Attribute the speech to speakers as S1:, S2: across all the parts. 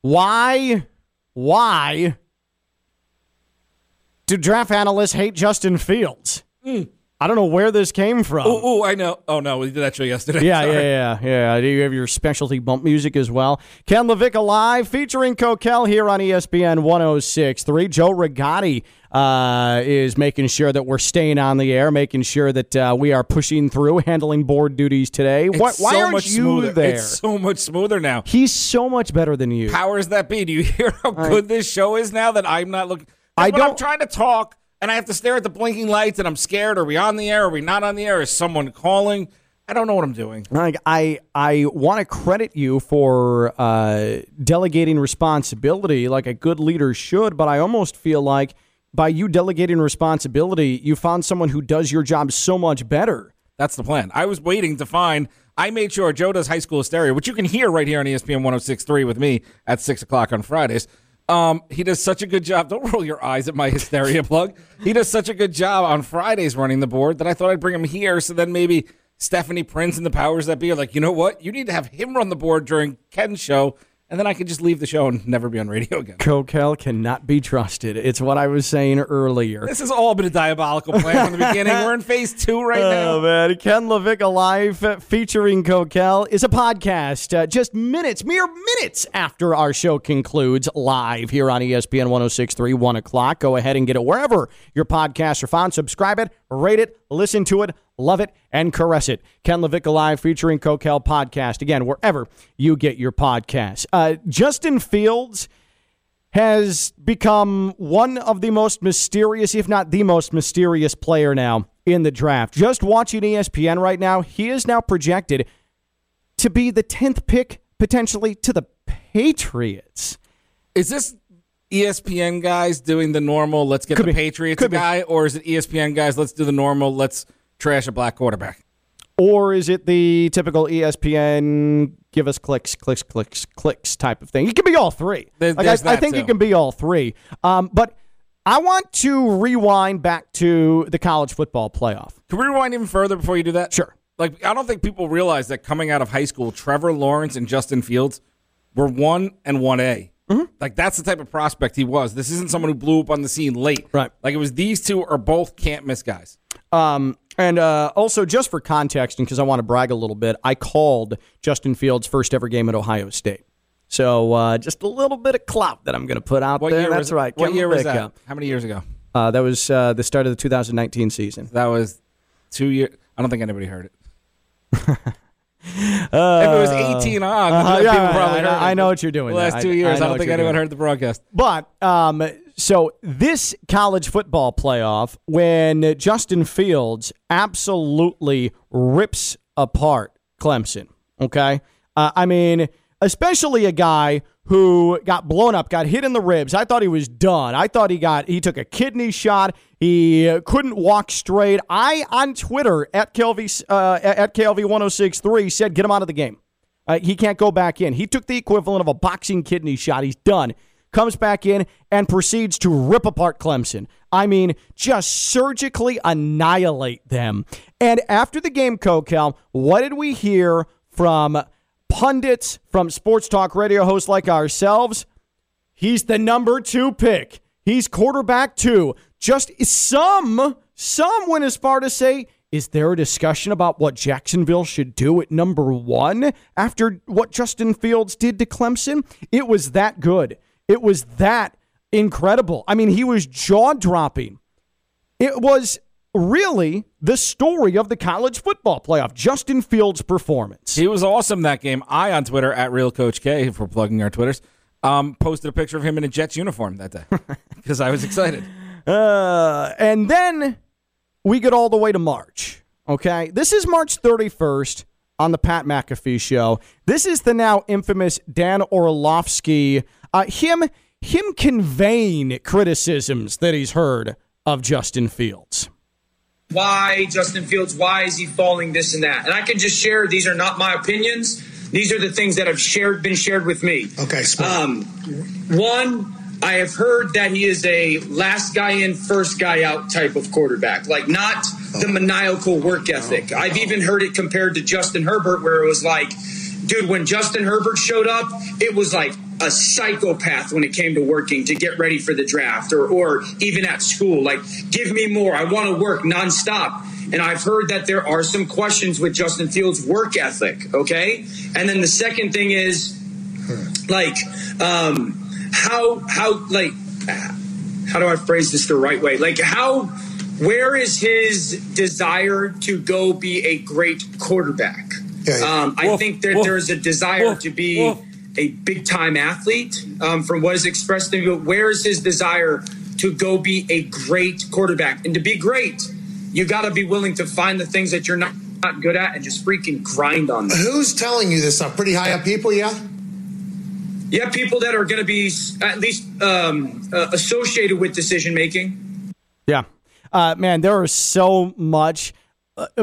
S1: Why, why do draft analysts hate Justin Fields? Hmm. I don't know where this came from.
S2: Oh, I know. Oh no, we did that show yesterday.
S1: Yeah,
S2: Sorry.
S1: yeah, yeah, yeah. Do you have your specialty bump music as well? Ken Levick live featuring Kokell here on ESPN 106.3. Joe Rigotti uh, is making sure that we're staying on the air, making sure that uh, we are pushing through, handling board duties today. Why, why
S2: so
S1: aren't
S2: much
S1: you
S2: smoother.
S1: there?
S2: It's so much smoother now.
S1: He's so much better than you.
S2: Powers that be. Do you hear how good this show is now that I'm not looking?
S1: I
S2: When I'm
S1: don't-
S2: trying to talk and I have to stare at the blinking lights and I'm scared. Are we on the air? Are we not on the air? Is someone calling? I don't know what I'm doing.
S1: Like I, I want to credit you for uh, delegating responsibility like a good leader should, but I almost feel like by you delegating responsibility, you found someone who does your job so much better.
S2: That's the plan. I was waiting to find. I made sure Joe does high school hysteria, which you can hear right here on ESPN 1063 with me at 6 o'clock on Fridays. Um, he does such a good job. Don't roll your eyes at my hysteria plug. He does such a good job on Fridays running the board that I thought I'd bring him here so then maybe Stephanie Prince and the powers that be are like, you know what? You need to have him run the board during Ken's show, and then I can just leave the show and never be on radio again.
S1: Kokell cannot be trusted. It's what I was saying earlier.
S2: This has all been a diabolical plan from the beginning. We're in phase two right now.
S1: Oh man, Ken Levick Alive featuring Kokell is a podcast uh, just minutes, mere minutes after our show concludes live here on ESPN 1063, 1 o'clock. Go ahead and get it wherever your podcasts are found. Subscribe it, rate it, listen to it, love it, and caress it. Ken Levick Alive featuring Kokell podcast. Again, wherever you get your podcasts. Uh, Justin Fields has become one of the most mysterious, if not the most mysterious player now in the draft. Just watching ESPN right now, he is now projected to be the 10th pick potentially to the Patriots.
S2: Is this ESPN guys doing the normal let's get
S1: Could
S2: the
S1: be.
S2: Patriots
S1: Could be.
S2: guy, or is it ESPN guys let's do the normal let's trash a black quarterback?
S1: Or is it the typical ESPN give us clicks, clicks, clicks, clicks type of thing? It can be all three.
S2: There-
S1: Like, I, I think
S2: too.
S1: it can be all three. Um, but I want to rewind back to the college football playoff.
S2: Can we rewind even further before you do that?
S1: Sure.
S2: Like I don't think people realize that coming out of high school, Trevor Lawrence and Justin Fields were one and one A.
S1: Mm-hmm.
S2: Like that's the type of prospect he was. This isn't someone who blew up on the scene late.
S1: Right.
S2: Like it was these two are both can't miss guys.
S1: Um, and uh, also, just for context, and because I want to brag a little bit, I called Justin Fields' first ever game at Ohio State. So uh, just a little bit of clout that I'm going to put out
S2: What
S1: there. That's right.
S2: What year was that? How many years ago?
S1: Uh, that was uh, the start of the 2019 season.
S2: That was two years. I don't think anybody heard it. if it was 18 on,
S1: uh,
S2: people
S1: yeah,
S2: probably
S1: I-
S2: heard
S1: I
S2: it.
S1: know what you're doing
S2: The last
S1: I-
S2: two years,
S1: know
S2: I, don't think anyone heard the broadcast.
S1: But um, so this college football playoff, when Justin Fields absolutely rips apart Clemson, okay? Uh, I mean, especially a guy who got blown up, got hit in the ribs. I thought he was done. I thought he got he took a kidney shot. He couldn't walk straight. I on Twitter at KLV uh, at KLV 1063 said get him out of the game. Uh, he can't go back in. He took the equivalent of a boxing kidney shot. He's done. Comes back in and proceeds to rip apart Clemson. I mean, just surgically annihilate them. And after the game, Kokell, what did we hear from pundits, from sports talk radio hosts like ourselves? He's the number two pick. He's quarterback two. Just some, some went as far to say, is there a discussion about what Jacksonville should do at number one after what Justin Fields did to Clemson? It was that good. It was that incredible. I mean, he was jaw dropping. It was really the story of the college football playoff, Justin Fields' performance.
S2: He was awesome that game. I on Twitter at Real Coach K, if we're plugging our Twitters, um, posted a picture of him in a Jets uniform that day because I was excited.
S1: Uh, and then we get all the way to March. Okay. This is March 31st on the Pat McAfee show. This is the now infamous Dan Orlovsky, uh, him, him conveying criticisms that he's heard of Justin Fields.
S3: why Justin Fields, why is he falling this and that? And I can just share these are not my opinions. These are the things that have shared been shared with me.
S4: Okay, smart.
S3: Um, one, I have heard that he is a last guy in, first guy out type of quarterback, like not the maniacal work ethic. I've even heard it compared to Justin Herbert, where it was like, dude, when Justin Herbert showed up, it was like a psychopath when it came to working to get ready for the draft or, or even at school. Like, give me more. I want to work nonstop. And I've heard that there are some questions with Justin Fields' work ethic. Okay. And then the second thing is like, um, how, how, like, how do I phrase this the right way? Like, how, where is his desire to go be a great quarterback?
S4: Yeah, yeah.
S3: Um, I
S2: Wolf,
S3: think that
S2: Wolf,
S3: there's a desire
S2: Wolf,
S3: to be
S2: Wolf.
S3: A big time athlete um, from what is expressed to me. But where is his desire to go be a great quarterback? And to be great, you got to be willing to find the things that you're not, not good at and just freaking grind on them.
S4: Who's telling you this stuff? Pretty high up people, yeah?
S3: Yeah, people that are going to be at least um, uh, associated with decision making.
S1: Yeah. Uh, man, there is so much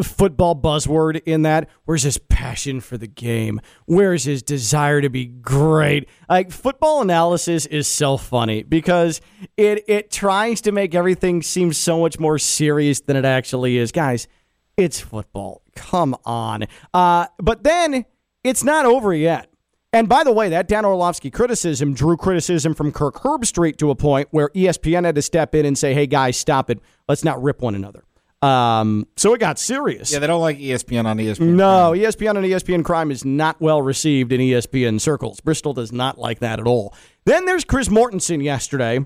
S1: football buzzword in that. Where's his passion for the game? Where's his desire to be great? Like football analysis is so funny because it it tries to make everything seem so much more serious than it actually is. Guys, it's football. Come on. Uh, but then it's not over yet. And by the way, that Dan Orlovsky criticism drew criticism from Kirk Herbstreit to a point where ESPN had to step in and say, "Hey guys, stop it. Let's not rip one another." Um, so it got serious.
S2: Yeah, they don't like ESPN on ESPN.
S1: No, E ESPN and ESPN Crime is not well received in ESPN circles. Bristol does not like that at all. Then there's Chris Mortensen yesterday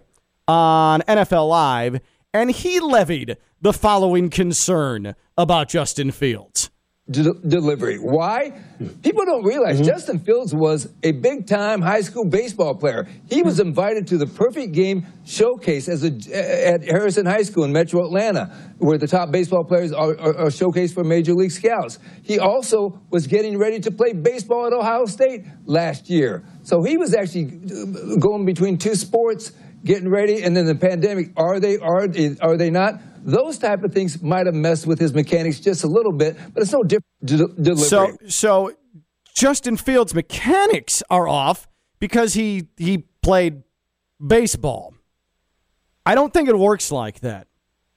S1: on NFL Live, and he levied the following concern about Justin Fields.
S5: De- delivery. Why? People don't realize Justin Fields was a big time high school baseball player. He was invited to the perfect game showcase as a, at Harrison High School in Metro Atlanta, where the top baseball players are, are, are showcased for Major League Scouts. He also was getting ready to play baseball at Ohio State last year. So he was actually uh, going between two sports, getting ready, and then the pandemic. Are they? Are are they not? Those type of things might have messed with his mechanics just a little bit, but it's no different de- delivery.
S1: So so Justin Fields' mechanics are off because he he played baseball. I don't think it works like that.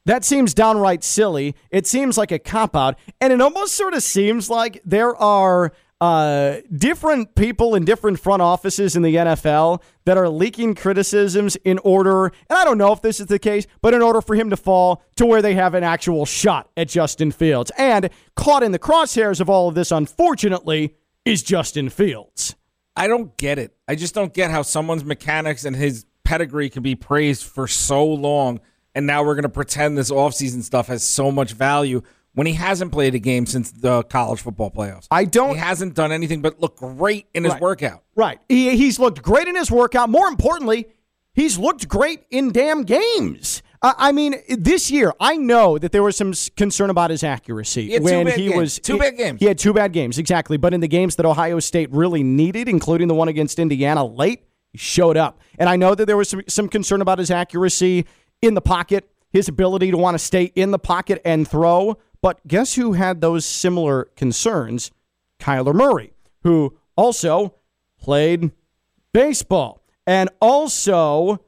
S1: That seems downright silly. It seems like a cop out, and it almost sort of seems like there are uh, different people in different front offices in the NFL that are leaking criticisms in order, and I don't know if this is the case, but in order for him to fall to where they have an actual shot at Justin Fields. And caught in the crosshairs of all of this, unfortunately, is Justin Fields.
S2: I don't get it. I just don't get how someone's mechanics and his pedigree can be praised for so long, and now we're going to pretend this offseason stuff has so much value when he hasn't played a game since the college football playoffs.
S1: I don't-
S2: He hasn't done anything but look great in his
S1: Right.
S2: workout.
S1: Right. He, he's looked great in his workout. More importantly, he's looked great in damn games. Uh, I mean, this year, I know that there was some concern about his accuracy
S2: He
S1: when he
S2: games.
S1: was
S2: Two
S1: he-
S2: bad games.
S1: He had two bad games, exactly. But in the games that Ohio State really needed, including the one against Indiana late, he showed up. And I know that there was some, some concern about his accuracy in the pocket, his ability to want to stay in the pocket and throw. But guess who had those similar concerns? Kyler Murray, who also played baseball and also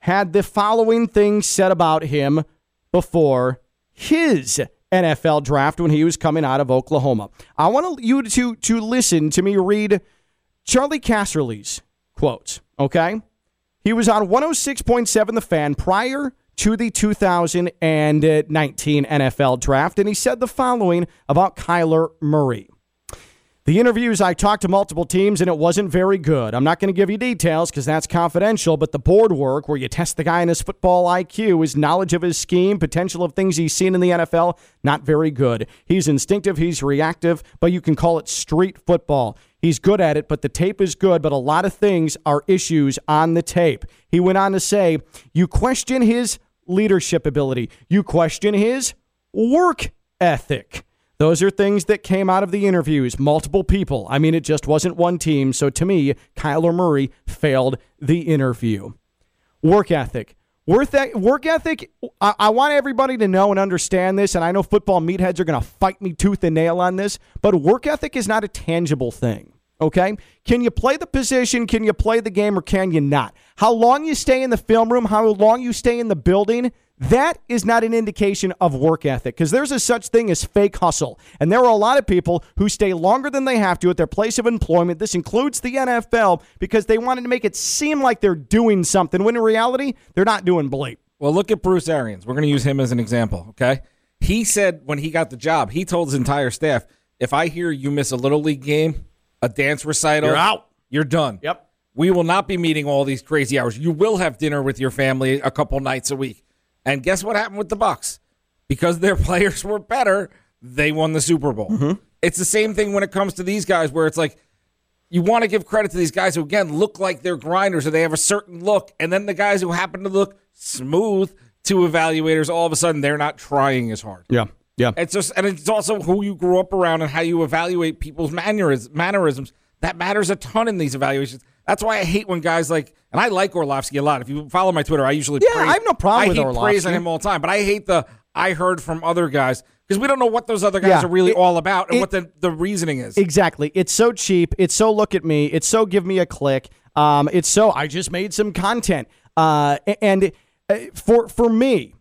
S1: had the following things said about him before his NFL draft when he was coming out of Oklahoma. I want you to to listen to me read Charley Casserly's quotes, okay? He was on 106.7 The Fan prior to the 2019 NFL draft, and he said the following about Kyler Murray. The interviews, I talked to multiple teams and it wasn't very good. I'm not going to give you details because that's confidential, but the board work where you test the guy in his football IQ, his knowledge of his scheme, potential of things he's seen in the NFL, not very good. He's instinctive, he's reactive, but you can call it street football. He's good at it, but the tape is good, but a lot of things are issues on the tape. He went on to say, You question his leadership ability, you question his work ethic. Those are things that came out of the interviews. Multiple people. I mean, it just wasn't one team. So to me, Kyler Murray failed the interview. Work ethic. Work, work ethic. I want everybody to know and understand this. And I know football meatheads are going to fight me tooth and nail on this, but work ethic is not a tangible thing. Okay? Can you play the position? Can you play the game or can you not? How long you stay in the film room, how long you stay in the building, that is not an indication of work ethic because there's a such thing as fake hustle. And there are a lot of people who stay longer than they have to at their place of employment. This includes the NFL because they wanted to make it seem like they're doing something when in reality, they're not doing bleep.
S2: Well, look at Bruce Arians. We're going to use him as an example, okay? He said when he got the job, he told his entire staff, if I hear you miss a little league game, a dance recital,
S1: You're out.
S2: You're done.
S1: Yep.
S2: We will not be meeting all these crazy hours. You will have dinner with your family a couple nights a week. And guess what happened with the Bucs? Because their players were better, they won the Super Bowl.
S1: Mm-hmm.
S2: It's the same thing when it comes to these guys where it's like you want to give credit to these guys who again look like they're grinders or they have a certain look and then the guys who happen to look smooth to evaluators all of a sudden they're not trying as hard.
S1: Yeah. Yeah.
S2: It's just, and it's also who you grew up around and how you evaluate people's mannerisms. That matters a ton in these evaluations. That's why I hate when guys like, and I like Orlovsky a lot. If you follow my Twitter, I usually
S1: Yeah,
S2: praise,
S1: I have no problem
S2: I
S1: with
S2: hate
S1: Orlovsky.
S2: praising him all the time, but I hate the I heard from other guys because we don't know what those other guys
S1: Yeah,
S2: are really
S1: it-
S2: all about and
S1: it-
S2: what the, the reasoning is.
S1: Exactly. It's so cheap. It's so look at me. It's so give me a click. Um, it's so I just made some content. Uh, and uh, for for me,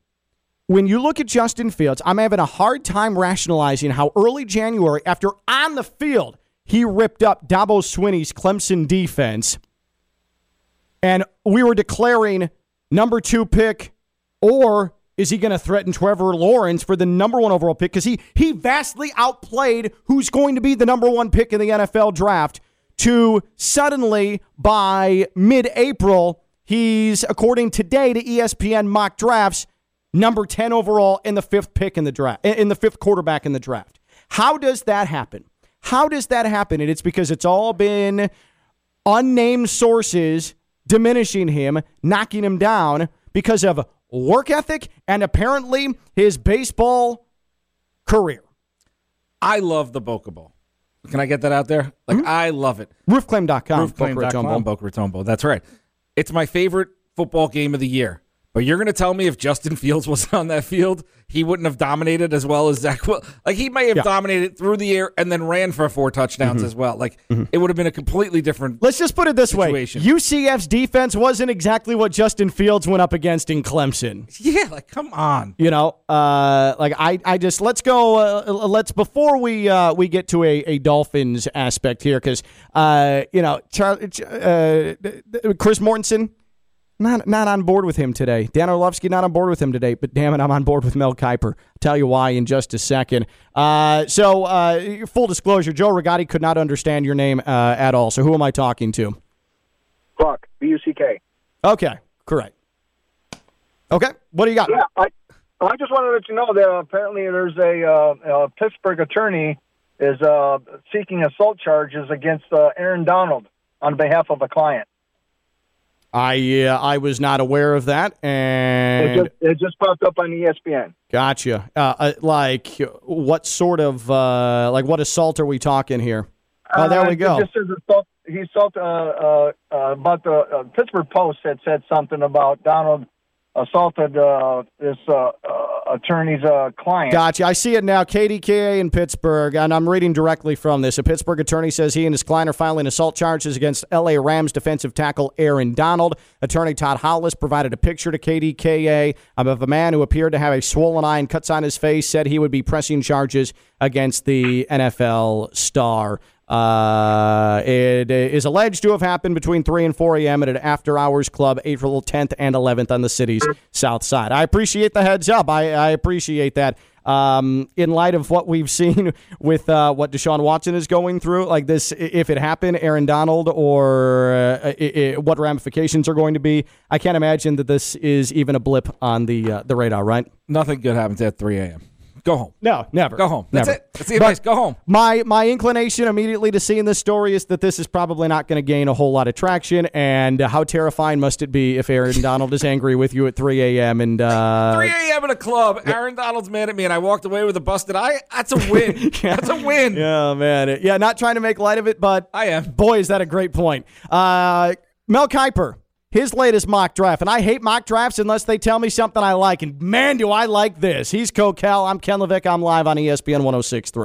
S1: when you look at Justin Fields, I'm having a hard time rationalizing how early January, after on the field, he ripped up Dabo Swinney's Clemson defense, and we were declaring number two pick, or is he going to threaten Trevor Lawrence for the number one overall pick? Because he he vastly outplayed who's going to be the number one pick in the NFL draft. To suddenly by mid-April, he's according today to ESPN mock drafts number 10 overall in the fifth pick in the draft, in the fifth quarterback in the draft. How does that happen? How does that happen? And it's because it's all been unnamed sources diminishing him, knocking him down because of work ethic and apparently his baseball career.
S2: I love the Boca Bowl. Can I get that out there? Like,
S1: Mm-hmm.
S2: I love it.
S1: Roofclaim.com. Boca Raton Bowl.
S2: Roofclaim.com, Boca Raton Bowl. That's right. It's my favorite football game of the year. But you're going to tell me if Justin Fields was on that field, he wouldn't have dominated as well as Zach. Will. Like he may have
S1: Yeah.
S2: dominated through the air and then ran for four touchdowns
S1: Mm-hmm.
S2: as well. Like it would have been a completely different.
S1: Let's just put it this
S2: Situation.
S1: way UCF's defense wasn't exactly what Justin Fields went up against in Clemson.
S2: Yeah, like come on.
S1: You know, uh, like I, I just let's go. Uh, let's before we uh, we get to a, a Dolphins aspect here, because uh, you know, Char- uh, Chris Mortensen not not on board with him today. Dan Orlovsky not on board with him today. But damn it, I'm on board with Mel Kiper. tell you why in just a second. Uh, so uh, full disclosure, Joe Rigotti could not understand your name uh, at all. So who am I talking to?
S6: Buck, B U C K.
S1: Okay, correct. Okay, what do you got?
S6: Yeah, I, I just wanted to let you know that apparently there's a, uh, a Pittsburgh attorney is uh, seeking assault charges against uh, Aaron Donald on behalf of a client.
S1: I uh, I was not aware of that,
S6: It
S1: and
S6: just, it just popped up on ESPN.
S1: gotcha. Uh, uh, like what sort of uh, like what assault are we talking here? Oh, there
S6: Uh,
S1: we go.
S6: It just says assault, he assault, uh, uh, uh, about the uh, Pittsburgh Post had said something about Donald assaulted uh, this attorney's uh, client.
S1: Gotcha. I see it now. KDKA in Pittsburgh, and I'm reading directly from this. A Pittsburgh attorney says he and his client are filing assault charges against LA Rams defensive tackle Aaron Donald. Attorney Todd Hollis provided a picture to KDKA of a man who appeared to have a swollen eye and cuts on his face, said he would be pressing charges against the NFL star. Uh, it is alleged to have happened between 3 and 4 a.m. at an after hours club April 10th and 11th on the city's south side. I appreciate the heads up. I, I appreciate that. Um, in light of what we've seen with uh, what Deshaun Watson is going through, like this, if it happened, Aaron Donald, or uh, i- i- what ramifications are going to be, I can't imagine that this is even a blip on the uh, the radar, right?
S2: Nothing good happens at 3 a.m. Go home.
S1: No, never.
S2: Go home. That's
S1: Never.
S2: it. That's the advice. Go home.
S1: My my inclination immediately to seeing this story is that this is probably not going to gain a whole lot of traction. And uh, how terrifying must it be if Aaron Donald is angry with you at 3 a.m. and uh,
S2: 3 a.m. in a club. Aaron Donald's mad at me, and I walked away with a busted eye. That's a win. That's a win.
S1: yeah, man, yeah, not trying to make light of it, but
S2: I am.
S1: boy, is that a great point. Uh, Mel Kiper, his latest mock draft, and I hate mock drafts unless they tell me something I like. And man, do I like this. He's Kokell. I'm Ken Levick. I'm live on ESPN 106.3.